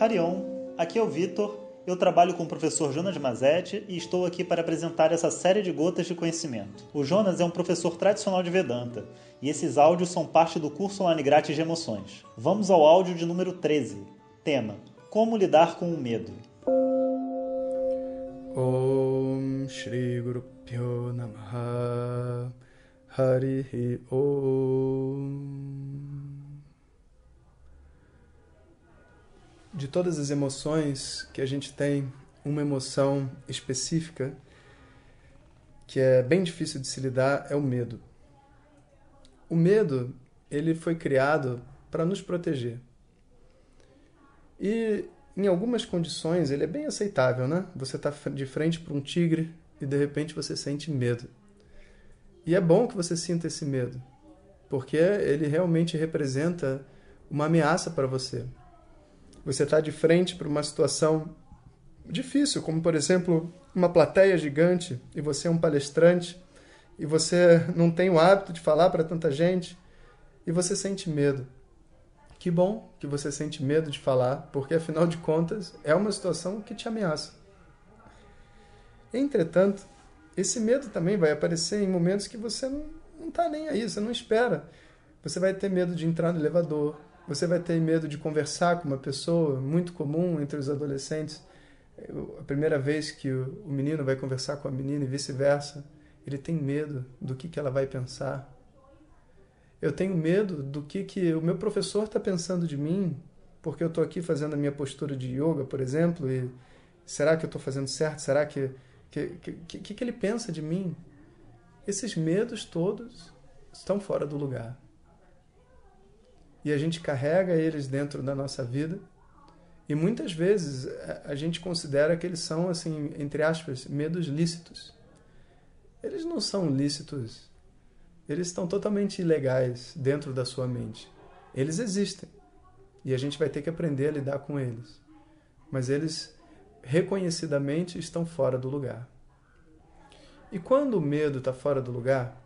Harion, aqui é o Vitor. Eu trabalho com o professor Jonas Mazetti e estou aqui para apresentar essa série de gotas de conhecimento. O Jonas é um professor tradicional de Vedanta e esses áudios são parte do curso online grátis de emoções. Vamos ao áudio de número 13. Tema: Como lidar com o medo. Om Shri Guru Pyo Namaha Harihi Om De todas as emoções que a gente tem, uma emoção específica que é bem difícil de se lidar é o medo. O medo, ele foi criado para nos proteger. E em algumas condições ele é bem aceitável, né? Você está de frente para um tigre e de repente você sente medo. E é bom que você sinta esse medo, porque ele realmente representa uma ameaça para você. Você está de frente para uma situação difícil, como por exemplo uma plateia gigante e você é um palestrante e você não tem o hábito de falar para tanta gente e você sente medo. Que bom que você sente medo de falar, porque afinal de contas é uma situação que te ameaça. Entretanto, esse medo também vai aparecer em momentos que você não está nem aí, você não espera. Você vai ter medo de entrar no elevador, você vai ter medo de conversar com uma pessoa, muito comum entre os adolescentes. A primeira vez que o menino vai conversar com a menina e vice-versa, ele tem medo do que, que ela vai pensar, eu tenho medo do que, que o meu professor está pensando de mim, porque eu estou aqui fazendo a minha postura de yoga, por exemplo, e será que eu estou fazendo certo? Será que que, que, que, que ele pensa de mim? Esses medos todos estão fora do lugar. E a gente carrega eles dentro da nossa vida. E muitas vezes a gente considera que eles são, assim, entre aspas, medos lícitos. Eles não são lícitos eles estão totalmente ilegais dentro da sua mente. Eles existem e a gente vai ter que aprender a lidar com eles. Mas eles reconhecidamente estão fora do lugar. E quando o medo está fora do lugar,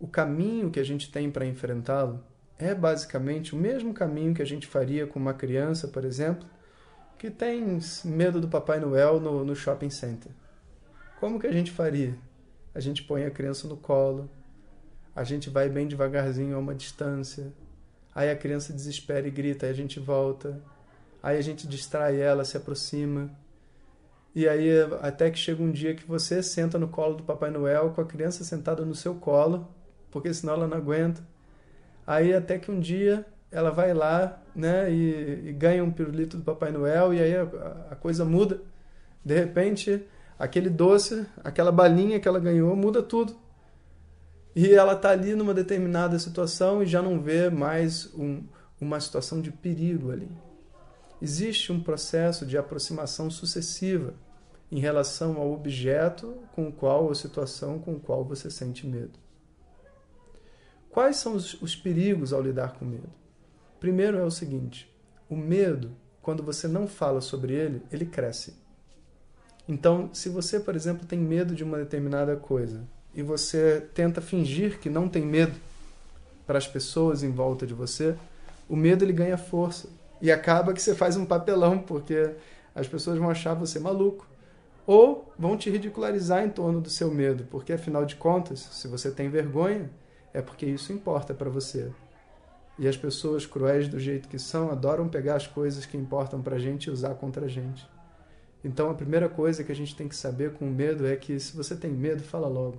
o caminho que a gente tem para enfrentá-lo é basicamente o mesmo caminho que a gente faria com uma criança, por exemplo, que tem medo do Papai Noel no, no shopping center. Como que a gente faria? a gente põe a criança no colo, a gente vai bem devagarzinho a uma distância, aí a criança desespera e grita, aí a gente volta, aí a gente distrai ela, se aproxima, e aí até que chega um dia que você senta no colo do Papai Noel com a criança sentada no seu colo, porque senão ela não aguenta. Aí até que um dia ela vai lá, né, e, e ganha um pirulito do Papai Noel e aí a, a coisa muda. De repente, aquele doce, aquela balinha que ela ganhou, muda tudo. E ela está ali numa determinada situação e já não vê mais um, uma situação de perigo ali. Existe um processo de aproximação sucessiva em relação ao objeto com o qual ou situação com o qual você sente medo. Quais são os, os perigos ao lidar com medo? Primeiro é o seguinte: o medo, quando você não fala sobre ele, ele cresce. Então, se você, por exemplo, tem medo de uma determinada coisa e você tenta fingir que não tem medo para as pessoas em volta de você, o medo ele ganha força e acaba que você faz um papelão porque as pessoas vão achar você maluco ou vão te ridicularizar em torno do seu medo, porque afinal de contas, se você tem vergonha, é porque isso importa para você. E as pessoas cruéis do jeito que são adoram pegar as coisas que importam para a gente e usar contra a gente. Então a primeira coisa que a gente tem que saber com medo é que se você tem medo, fala logo.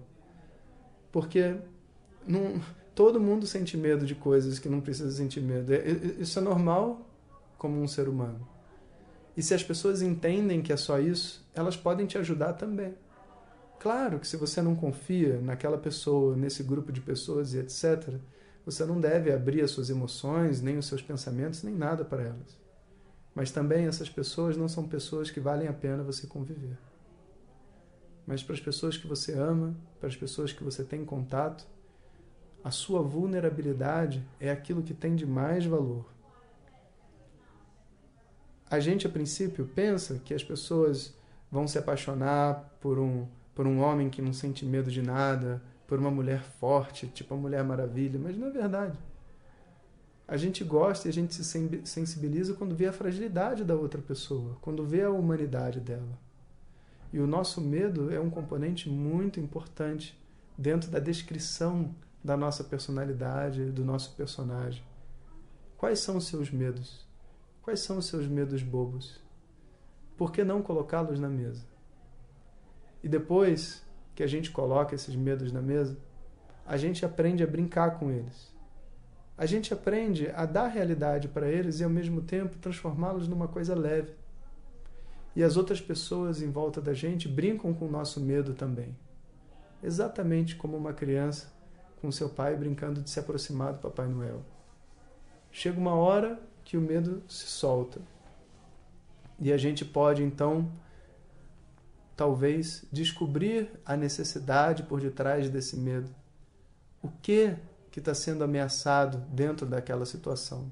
Porque não, todo mundo sente medo de coisas que não precisa sentir medo. É, isso é normal como um ser humano. E se as pessoas entendem que é só isso, elas podem te ajudar também. Claro que se você não confia naquela pessoa, nesse grupo de pessoas e etc., você não deve abrir as suas emoções, nem os seus pensamentos, nem nada para elas. Mas também essas pessoas não são pessoas que valem a pena você conviver. Mas para as pessoas que você ama, para as pessoas que você tem contato, a sua vulnerabilidade é aquilo que tem de mais valor. A gente, a princípio, pensa que as pessoas vão se apaixonar por um, por um homem que não sente medo de nada, por uma mulher forte, tipo a Mulher Maravilha, mas não é verdade. A gente gosta e a gente se sensibiliza quando vê a fragilidade da outra pessoa, quando vê a humanidade dela. E o nosso medo é um componente muito importante dentro da descrição da nossa personalidade, do nosso personagem. Quais são os seus medos? Quais são os seus medos bobos? Por que não colocá-los na mesa? E depois que a gente coloca esses medos na mesa, a gente aprende a brincar com eles. A gente aprende a dar realidade para eles e ao mesmo tempo transformá-los numa coisa leve. E as outras pessoas em volta da gente brincam com o nosso medo também. Exatamente como uma criança com seu pai brincando de se aproximar do Papai Noel. Chega uma hora que o medo se solta. E a gente pode então talvez descobrir a necessidade por detrás desse medo. O que que está sendo ameaçado dentro daquela situação?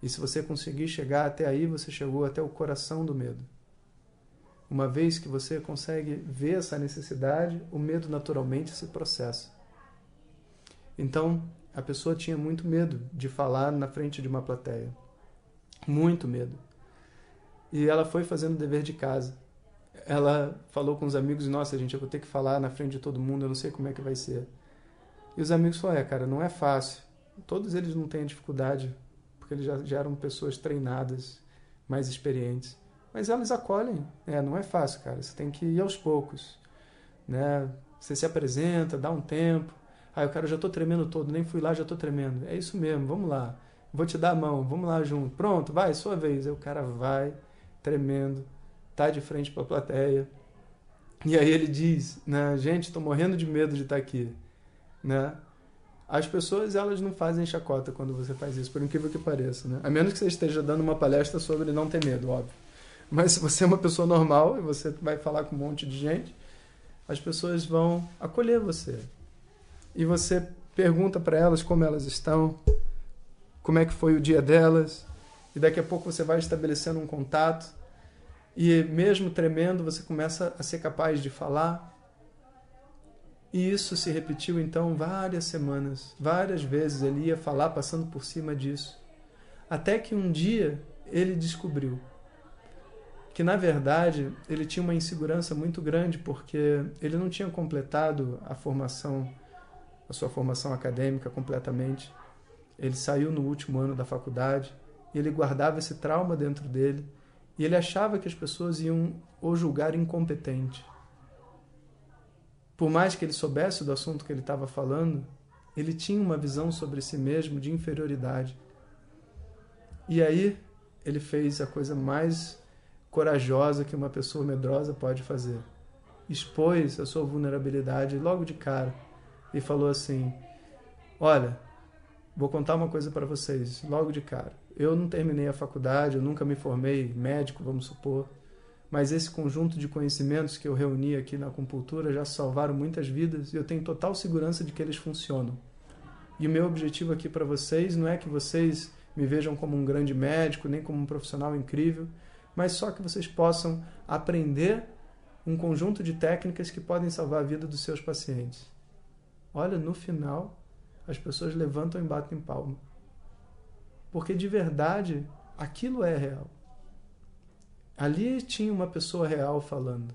E se você conseguir chegar até aí, você chegou até o coração do medo. Uma vez que você consegue ver essa necessidade, o medo naturalmente se processa. Então, a pessoa tinha muito medo de falar na frente de uma plateia. Muito medo. E ela foi fazendo o dever de casa. Ela falou com os amigos: Nossa, gente, eu vou ter que falar na frente de todo mundo, eu não sei como é que vai ser. E os amigos falaram: É, cara, não é fácil. Todos eles não têm dificuldade, porque eles já, já eram pessoas treinadas, mais experientes. Mas elas acolhem. É, não é fácil, cara. Você tem que ir aos poucos. Né? Você se apresenta, dá um tempo. Aí o cara já estou tremendo todo, nem fui lá, já estou tremendo. É isso mesmo, vamos lá. Vou te dar a mão, vamos lá junto. Pronto, vai, sua vez. Aí o cara vai, tremendo, tá de frente para a plateia. E aí ele diz, né, gente, estou morrendo de medo de estar tá aqui, né? As pessoas elas não fazem chacota quando você faz isso, por incrível que pareça, né? A menos que você esteja dando uma palestra sobre não ter medo, óbvio. Mas se você é uma pessoa normal e você vai falar com um monte de gente, as pessoas vão acolher você, e você pergunta para elas como elas estão, como é que foi o dia delas, e daqui a pouco você vai estabelecendo um contato, e mesmo tremendo, você começa a ser capaz de falar. E isso se repetiu então várias semanas, várias vezes ele ia falar passando por cima disso, até que um dia ele descobriu que na verdade ele tinha uma insegurança muito grande porque ele não tinha completado a formação a sua formação acadêmica completamente. Ele saiu no último ano da faculdade e ele guardava esse trauma dentro dele e ele achava que as pessoas iam o julgar incompetente. Por mais que ele soubesse do assunto que ele estava falando, ele tinha uma visão sobre si mesmo de inferioridade. E aí ele fez a coisa mais corajosa que uma pessoa medrosa pode fazer. Expôs a sua vulnerabilidade logo de cara e falou assim: Olha, vou contar uma coisa para vocês, logo de cara. Eu não terminei a faculdade, eu nunca me formei médico, vamos supor, mas esse conjunto de conhecimentos que eu reuni aqui na acupuntura já salvaram muitas vidas e eu tenho total segurança de que eles funcionam. E o meu objetivo aqui para vocês não é que vocês me vejam como um grande médico, nem como um profissional incrível, mas só que vocês possam aprender um conjunto de técnicas que podem salvar a vida dos seus pacientes. Olha, no final, as pessoas levantam e batem palma. Porque de verdade, aquilo é real. Ali tinha uma pessoa real falando.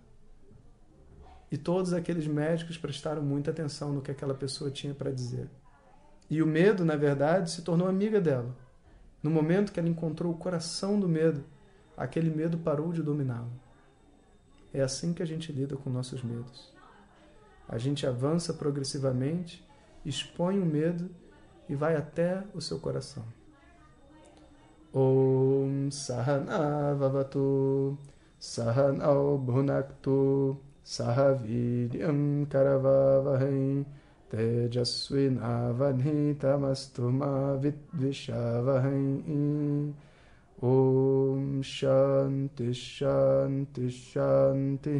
E todos aqueles médicos prestaram muita atenção no que aquela pessoa tinha para dizer. E o medo, na verdade, se tornou amiga dela. No momento que ela encontrou o coração do medo, aquele medo parou de dominá-la. É assim que a gente lida com nossos medos. A gente avança progressivamente, expõe o medo e vai até o seu coração. Om Sahana Vavatu Sahanau Bhunaktu Sahaviryam Karavavahai Tejasvinavadhitamastu Ma Vidvishavahai Om Shanti Shanti Shanti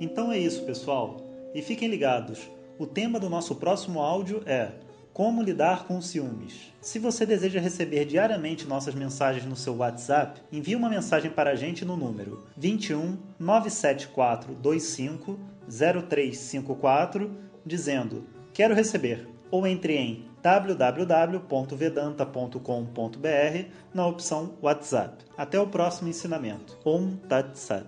então é isso, pessoal. E fiquem ligados. O tema do nosso próximo áudio é Como lidar com ciúmes. Se você deseja receber diariamente nossas mensagens no seu WhatsApp, envie uma mensagem para a gente no número 21 974 25 0354 dizendo: Quero receber ou entre em www.vedanta.com.br na opção WhatsApp. Até o próximo ensinamento. Om Tat Sat.